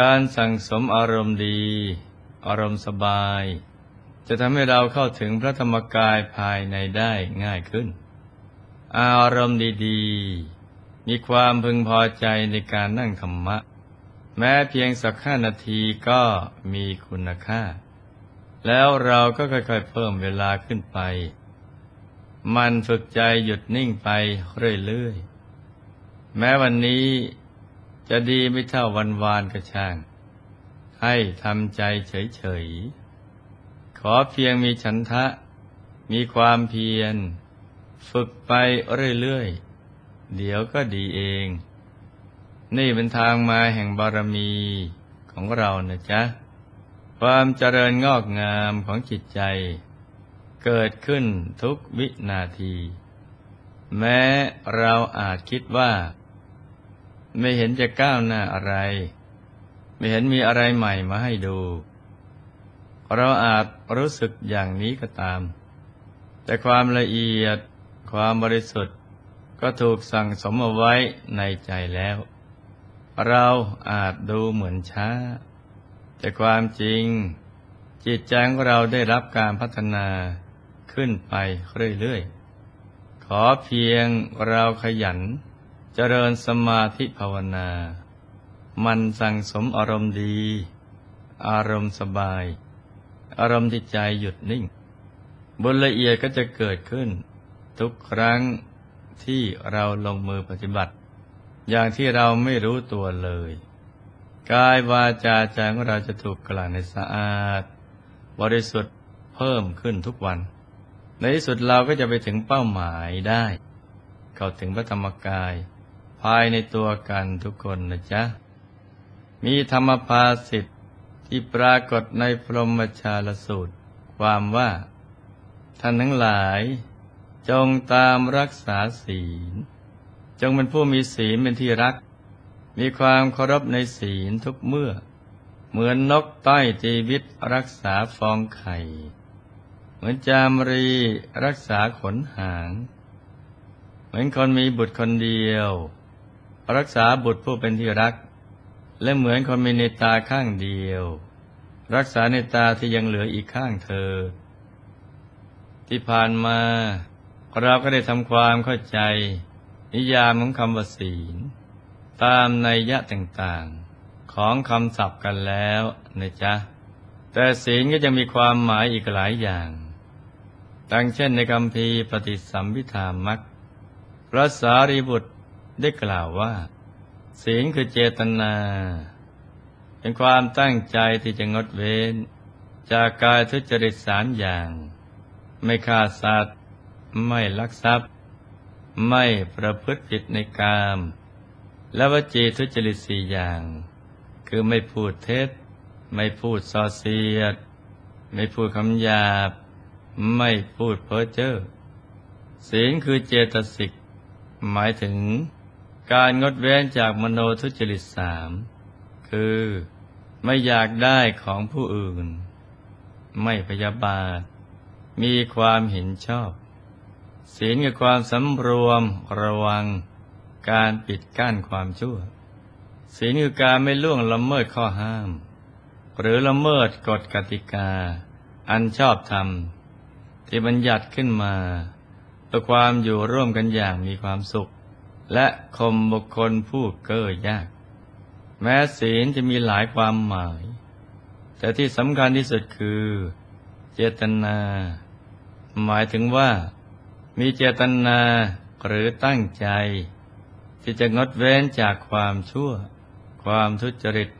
การสั่งสมอารมณ์ดี อารมณ์สบาย จะทำให้เราเข้าถึงพระธรรมกายภายในได้ง่ายขึ้น อารมณ์ดีๆ มีความพึงพอใจในการนั่งธรรมะ แม้เพียงสักห้านาทีก็มีคุณค่า แล้วเราก็ค่อยๆเพิ่มเวลาขึ้นไป มันฝึกใจหยุดนิ่งไปเรื่อยๆ แม้วันนี้ จะดีไม่เท่าวันวานกระช่าง ให้ทำใจเฉยๆ ขอเพียงมีฉันทะ มีความเพียร ฝึกไปเรื่อยๆ เดี๋ยวก็ดีเอง นี่เป็นทางมาแห่งบารมีของเรานะจ๊ะ ความเจริญงอกงามของจิตใจ เกิดขึ้นทุกวินาที แม้เราอาจคิดว่า ไม่เห็นจะก้าวหน้าอะไร ไม่เห็นมีอะไรใหม่มาให้ดู เราอาจรู้สึกอย่างนี้ก็ตาม แต่ความละเอียดความบริสุทธิ์ก็ถูกสั่งสมเอาไว้ในใจแล้ว เราอาจดูเหมือนช้า แต่ความจริง จิตใจของเราได้รับการพัฒนาขึ้นไปเรื่อยๆ ขอเพียงเราขยัน เจริญสมาธิภาวนา มันสั่งสมอารมณ์ดี อารมณ์สบาย อารมณ์ที่ใจหยุดนิ่งบุญละเอียดก็จะเกิดขึ้น ทุกครั้งที่เราลงมือปฏิบัติ อย่างที่เราไม่รู้ตัวเลย กายวาจาใจของเราจะถูกกลั่นในสะอาด บริสุทธิ์เพิ่มขึ้นทุกวัน ในที่สุดเราก็จะไปถึงเป้าหมายได้ เข้าถึงพระธรรมกาย ภายในตัวกันทุกคนนะจ๊ะ มีธรรมภาสิทธิ์ที่ปรากฏในพรหมชาลสูตร ความว่า ท่านทั้งหลาย จงตามรักษาศีล จงเป็นผู้มีศีลเป็นที่รัก มีความเคารพในศีลทุกเมื่อ เหมือนนกต้อยจีวิตรักษาฟองไข่ เหมือนจามรีรักษาขนหาง เหมือนคนมีบุตรคนเดียว รักษาบุตรผู้เป็นที่รัก และเหมือนคนมีในตาข้างเดียว รักษาในตาที่ยังเหลืออีกข้างเธอ ที่ผ่านมา เราก็ได้ทำความเข้าใจ นิยามของคำว่าศีล ตามในยะต่างๆ ของคำศัพท์กันแล้วนะจ๊ะ แต่ศีลก็จะมีความหมายอีกหลายอย่างดังเช่นในคำพีปฏิสัมพิธามักพระสารีบุตร ได้กล่าวว่า ศีลคือเจตนา เป็นความตั้งใจที่จะงดเว้น จากกายทุจริตสามอย่าง ไม่ฆ่าสัตว์ ไม่ลักทรัพย์ ไม่ประพฤติผิดในกาม และวจีทุจริตสี่อย่าง คือไม่พูดเท็จ ไม่พูดส่อเสียด ไม่พูดคำหยาบ ไม่พูดเพ้อเจ้อศีลคือเจตสิกหมายถึง การงดเว้นจากมโนทุจริตสามคือไม่อยากได้ของผู้อื่น ไม่พยาบาท มีความเห็นชอบ ศีลกับความสำรวมระวัง การปิดกั้นความชั่ว ศีลคือการไม่ล่วงละเมิดข้อห้าม หรือละเมิดกฎกติกา อันชอบธรรม ที่บัญญัติขึ้นมาเพื่อความอยู่ร่วมกันอย่างมีความสุข และข่มบุคคลผู้เก้อยาก แม้ศีลจะมีหลายความหมาย แต่ที่สำคัญที่สุดคือ เจตนา หมายถึงว่า มีเจตนาหรือตั้งใจ ที่จะงดเว้นจากความชั่ว ความทุจริต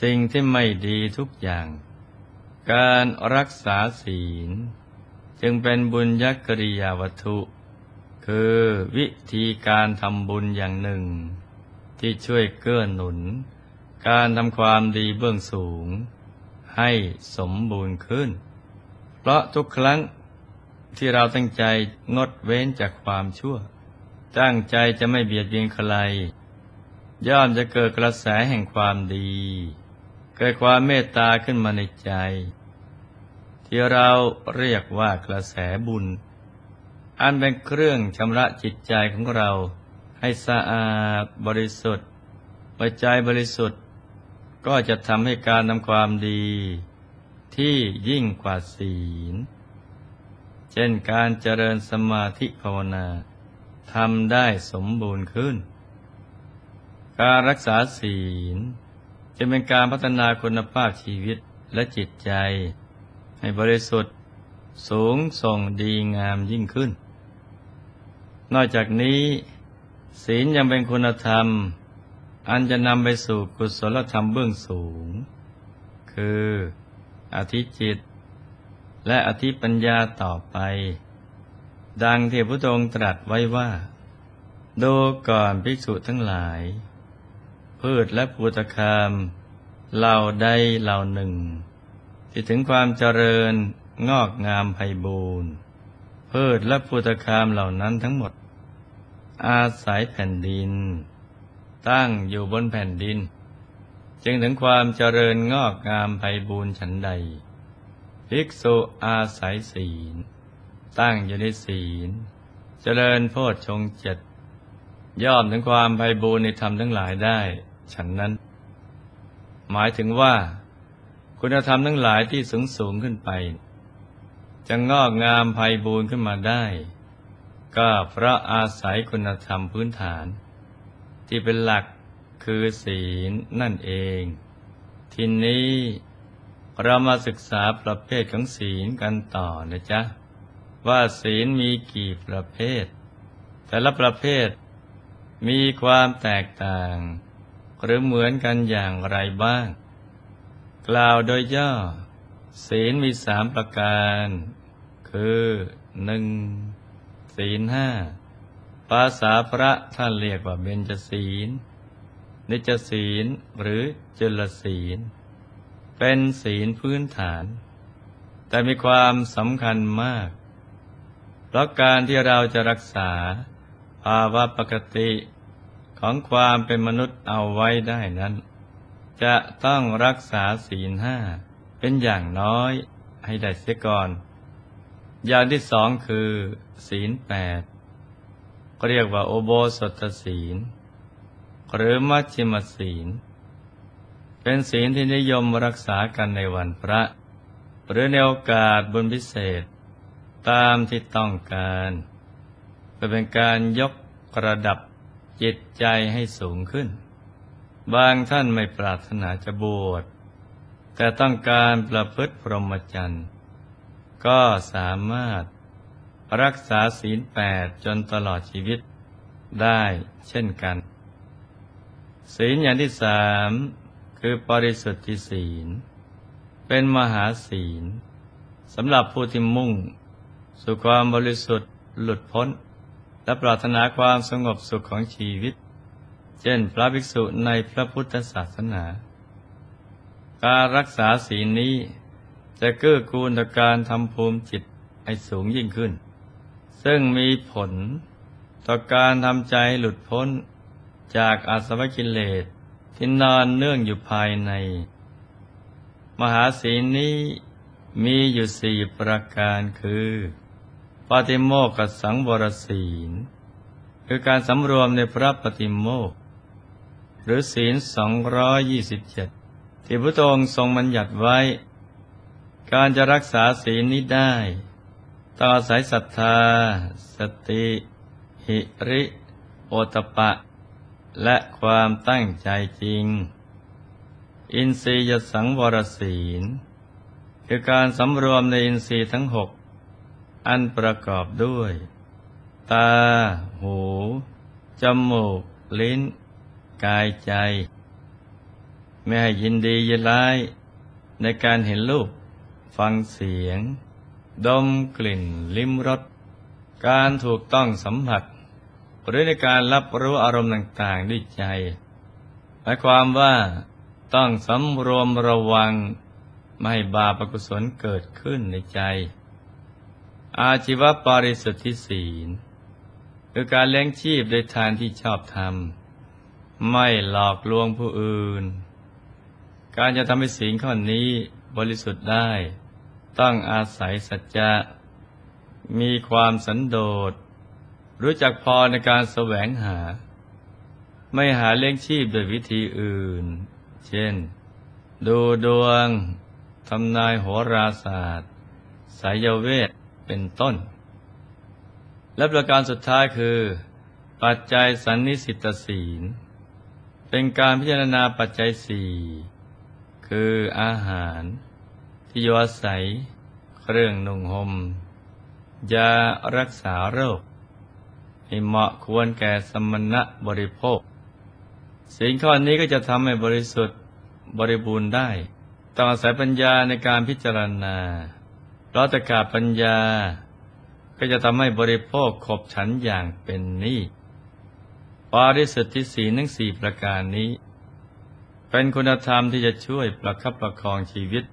สิ่งที่ไม่ดีทุกอย่าง การรักษาศีล จึงเป็นบุญยักริยาวัตถุ คือวิธีการทำบุญอย่างหนึ่ง ที่ช่วยเกื้อหนุน การทำความดีเบื้องสูง ให้สมบูรณ์ขึ้น เพราะทุกครั้งที่เราตั้งใจงดเว้นจากความชั่ว ตั้งใจจะไม่เบียดเบียนใคร ย่อมจะเกิดกระแสแห่งความดี เกิดความเมตตาขึ้นมาในใจ ที่เราเรียกว่ากระแสบุญ อันเป็นเครื่องชำระจิตใจของเราให้สะอาดบริสุทธิ์ใจบริสุทธิ์ ก็จะทำให้การทำความดี ที่ยิ่งกว่าศีล เช่นการเจริญสมาธิภาวนาทำได้สมบูรณ์ขึ้น การรักษาศีล จะเป็นการพัฒนาคุณภาพชีวิตและจิตใจ ให้บริสุทธิ์สูงส่งดีงามยิ่งขึ้น นอกจากนี้ ศีลยังเป็นคุณธรรม อันจะนำไปสู่กุศลธรรมเบื้องสูง คืออธิจิต และอธิปัญญาต่อไป ดังที่พระองค์ตรัสไว้ว่าดูก่อนภิกษุทั้งหลาย พืชและภูตคาม เหล่าใดเหล่าหนึ่ง ที่ถึงความเจริญงอกงามไพบูรณ์ พืชและภูตคามเหล่านั้นทั้งหมด อาศัยแผ่นดิน ตั้งอยู่บนแผ่นดิน จึงถึงความเจริญงอกงามไพบูรณ์ฉันใด ภิกษุอาศัยศีล ตั้งอยู่ในศีล เจริญโพชฌงเจ็ดย่อมถึงความไพบูรณ์ในธรรมทั้งหลายได้ ฉันนั้น หมายถึงว่า คุณธรรมทั้งหลายที่สูงสูงขึ้นไป จะงอกงามไพบูรณ์ขึ้นมาได้ ก็เพราะอาศัยคุณธรรมพื้นฐาน ที่เป็นหลักคือศีลนั่นเอง ทีนี้เรามาศึกษาประเภทของศีลกันต่อนะจ๊ะ ว่าศีลมีกี่ประเภท แต่ละประเภทมีความแตกต่าง หรือเหมือนกันอย่างไรบ้าง กล่าวโดยย่อ ศีลมีสามประการ คือหนึ่งศีลห้าภาษาพระท่านเรียกว่าเบญจศีล นิจศีลหรือจุลศีล เป็นศีลพื้นฐาน แต่มีความสำคัญมาก เพราะการที่เราจะรักษา ภาวะปกติของความเป็นมนุษย์เอาไว้ได้นั้น จะต้องรักษาศีลห้า เป็นอย่างน้อยให้ได้เสียก่อน อย่างที่สองคือ ศีลแปดเรียกว่าโอโบสถศีล หรือมัชฌิมศีล เป็นศีลที่นิยมรักษากันในวันพระ หรือในโอกาสบุญพิเศษ ตามที่ต้องการเพื่อเป็นการยกระดับจิตใจให้สูงขึ้น บางท่านไม่ปรารถนาจะบวช แต่ต้องการประพฤติพรหมจรรย์ ก็สามารถรักษาศีลแปดจนตลอดชีวิตได้เช่นกัน ศีลอย่างที่สามคือปริสุทธิศีล เป็นมหาศีลสำหรับผู้ที่มุ่ง สู่ความบริสุทธิ์หลุดพ้น และปรารถนาความสงบสุขของชีวิต เช่นพระภิกษุในพระพุทธศาสนา การรักษาศีลนี้ จะเกื้อกูลต่อการทำภูมิจิตให้สูงยิ่งขึ้น ซึ่งมีผลต่อการทำใจหลุดพ้นจากอาสวะกิเลสที่นอนเนื่องอยู่ภายใน มหาศีลนี้มีอยู่สี่ประการคือปฏิโมกขสังวรศีล คือการสำรวมในพระปฏิโมกหรือศีลสองร้อยยี่สิบเจ็ด ที่พระองค์ทรงบัญญัติไว้ การจะรักษาศีลนี้ได้ต้องอาศัยศรัทธา สติ หิริ โอตปะ และความตั้งใจจริง อินทรียสังวรศีล คือการสำรวมในอินทรีย์ทั้งหกอันประกอบด้วย ตา หู จมูก ลิ้น กายใจ ไม่ให้ยินดียินร้ายในการเห็นรูป ฟังเสียง ดมกลิ่น ลิ้มรส การถูกต้องสัมผัส หรือในการรับรู้อารมณ์ต่างๆด้วยใจ หมายความว่าต้องสำรวมระวัง ไม่ให้บาปกุศลเกิดขึ้นในใจ อาชีวปริสุทธิศีลคือการเลี้ยงชีพโดยทานที่ชอบทำไม่หลอกลวงผู้อื่น การจะทำให้ศีลข้อนี้บริสุทธิ์ได้ ต้องอาศัยสัจจะมีความสันโดษ รู้จักพอในการแสวงหา ไม่หาเลี้ยงชีพโดยวิธีอื่น เช่น ดูดวงทำนายโหราศาสตร์ สายเวทเป็นต้น และประการสุดท้ายคือ ปัจจัยสันนิสิตศีล เป็นการพิจารณาปัจจัยสี่ คืออาหารที่อยู่อาศัย เครื่องนุ่งหม่มยารักษาโรค ให้เหมาะควรแก่สมณะบริโภคสิ่งข้อนี้ก็จะทำให้บริสุทธิ์บริบูรณ์ได้ต้องอาศัยปัญญาในการพิจารณาเพราะตะกาปัญญา ก็จะทำให้บริโภคขบฉันอย่างเป็นนิปาริสุทธิสีทั้งสี่ประการนี้ เป็นคุณธรรมที่จะช่วยประคับประคองชีวิต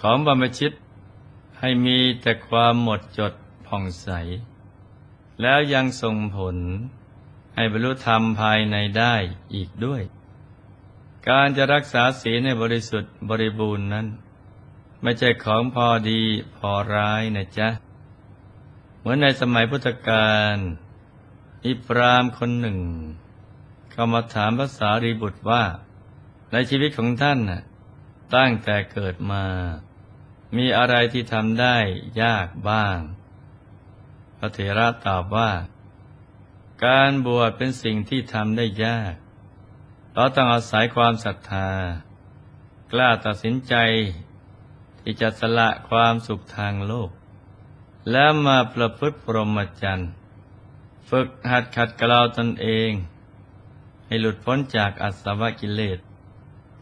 ของบรรพชิตให้มีแต่ความหมดจดผ่องใส แล้วยังส่งผลให้บรรลุธรรมภายในได้อีกด้วย การจะรักษาศีลในบริสุทธิ์บริบูรณ์นั้น ไม่ใช่ของพอดีพอร้ายนะจ๊ะ เหมือนในสมัยพุทธกาลอิปรามคนหนึ่งเข้ามาถามภาษารีบุตรว่า ในชีวิตของท่านน่ะตั้งแต่เกิดมา มีอะไรที่ทำได้ยากบ้าง พระเถระตอบว่า การบวชเป็นสิ่งที่ทำได้ยาก เราต้องอาศัยความศรัทธา กล้าตัดสินใจ ที่จะสละความสุขทางโลก แล้วมาประพฤติพรหมจรรย์ฝึกหัดขัดเกลาตนเอง ให้หลุดพ้นจากอัศวกิเลส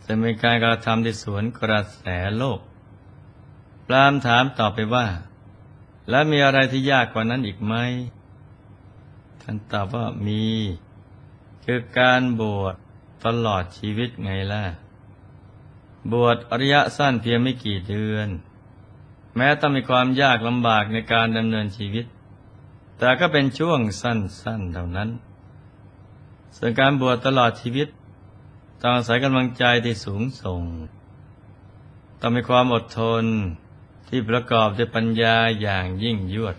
จะเป็นการกระทำที่สวนกระแสโลก ปรามถามต่อไปว่า แล้วมีอะไรที่ยากกว่านั้นอีกไหม ท่านตอบว่ามี คือการบวชตลอดชีวิตไงล่ะ บวชอริยะสั้นเพียงไม่กี่เดือน แม้ต้องมีความยากลำบากในการดำเนินชีวิต แต่ก็เป็นช่วงสั้นๆเท่านั้นส่วนการบวชตลอดชีวิต ต้องอาศัยกำลังใจที่สูงส่ง ต้องมีความอดทนที่ประกอบด้วยปัญญาอย่างยิ่งยวด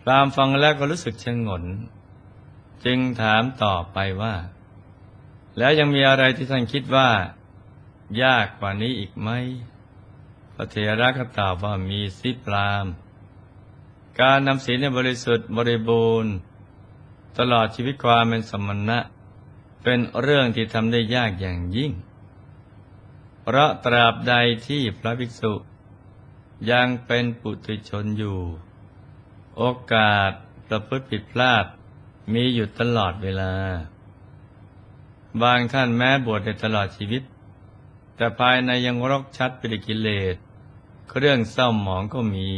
พรามฟังแล้วก็รู้สึกชงน จึงถามต่อไปว่า แล้วยังมีอะไรที่ท่านคิดว่า ยากกว่านี้อีกไหมพระเถระก็ตอบว่ามีสิพรามการนำศีลในบริสุทธิ์บริบูรณ์ ตลอดชีวิตความเป็นสมณะ เป็นเรื่องที่ทำได้ยากอย่างยิ่ง เพราะตราบใดที่พระภิกษุ ยังเป็นปุถุชนอยู่ โอกาสประพฤติผิดพลาดมีอยู่ตลอดเวลา บางท่านแม้บวชในตลอดชีวิต แต่ภายในยังรกชัดไปด้วยกิเลสเครื่องเศร้าหมองก็มี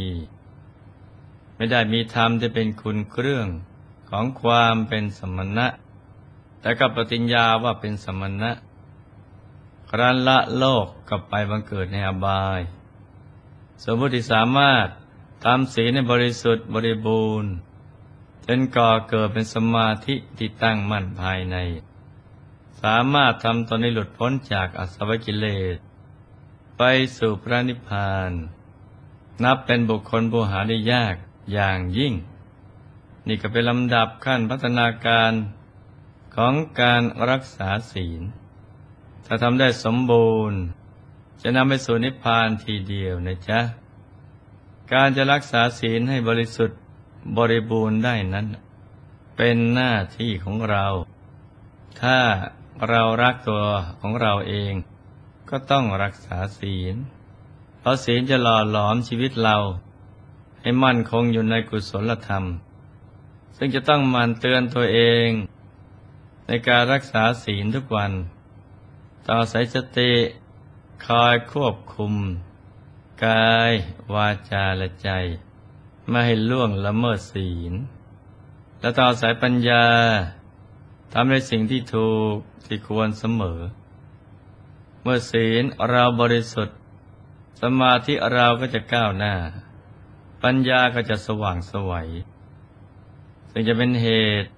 ไม่ได้มีธรรมที่เป็นคุณเครื่องของความเป็นสมณะ แต่กับปฏิญญาว่าเป็นสมณะครั้นละโลกกลับไปบังเกิดในอบาย สมมติสามารถทำศีลในบริสุทธิ์บริบูรณ์จนก่อเกิดเป็นสมาธิที่ตั้งมั่นภายใน สามารถทำตนให้หลุดพ้นจากอสวกิเลส ไปสู่พระนิพพาน นับเป็นบุคคลผู้หาได้ยากอย่างยิ่ง นี่ก็เป็นลำดับขั้นพัฒนาการ ของการรักษาศีล ถ้าทำได้สมบูรณ์ จะนำไปสู่นิพพานทีเดียวนะจ๊ะ การจะรักษาศีลให้บริสุทธิ์บริบูรณ์ได้นั้น เป็นหน้าที่ของเรา ถ้าเรารักตัวของเราเอง ก็ต้องรักษาศีล เพราะศีลจะหล่อหลอมชีวิตเรา ให้มั่นคงอยู่ในกุศลธรรม ซึ่งจะต้องมันเตือนตัวเอง ในการรักษาศีลทุกวัน ต่อสายสติคอยควบคุม กาย วาจาและใจ ไม่ให้ล่วงละเมิดศีล และต่อสายปัญญาทำในสิ่งที่ถูกที่ควรเสมอ เมื่อศีลเราบริสุทธิ์ สมาธิเราก็จะก้าวหน้า ปัญญาก็จะสว่างสวัยซึ่งจะเป็นเหตุ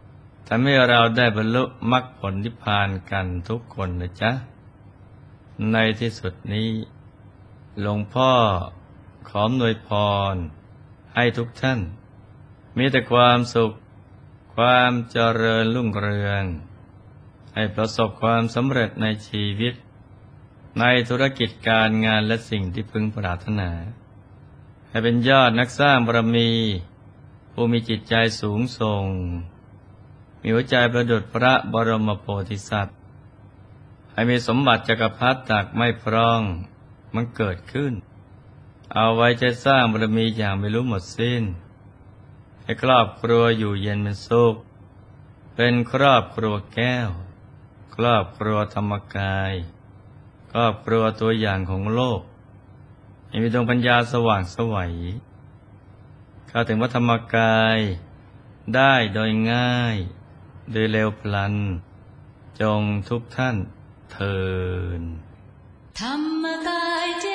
ทำให้เราได้บรรลุมรรคผลนิพพานกันทุกคนนะจ๊ะ ในที่สุดนี้ หลวงพ่อขอหน่วยพร ให้ทุกท่าน มีแต่ความสุข ความเจริญรุ่งเรือง ให้ประสบความสำเร็จในชีวิต ในธุรกิจการงานและสิ่งที่พึงปรารถนา ให้เป็นยอดนักสร้างบารมี ผู้มีจิตใจสูงส่ง มีหัวใจประดุจพระบรมโพธิสัตว์ ให้มีสมบัติจักรพรรดิตักไม่พร่องมันเกิดขึ้น เอาไว้จะสร้างบารมีอย่างไม่รู้หมดสิ้น ให้ครอบครัวอยู่เย็นเป็นสุข เป็นครอบครัวแก้ว ครอบครัวธรรมกาย ครอบครัวตัวอย่างของโลก ให้มีดวงปัญญาสว่างสวัยเข้าถึงวัฒธรรมกายได้โดยง่าย โดยเร็วพลัน จงทุกท่านเทินธรรมกายเจ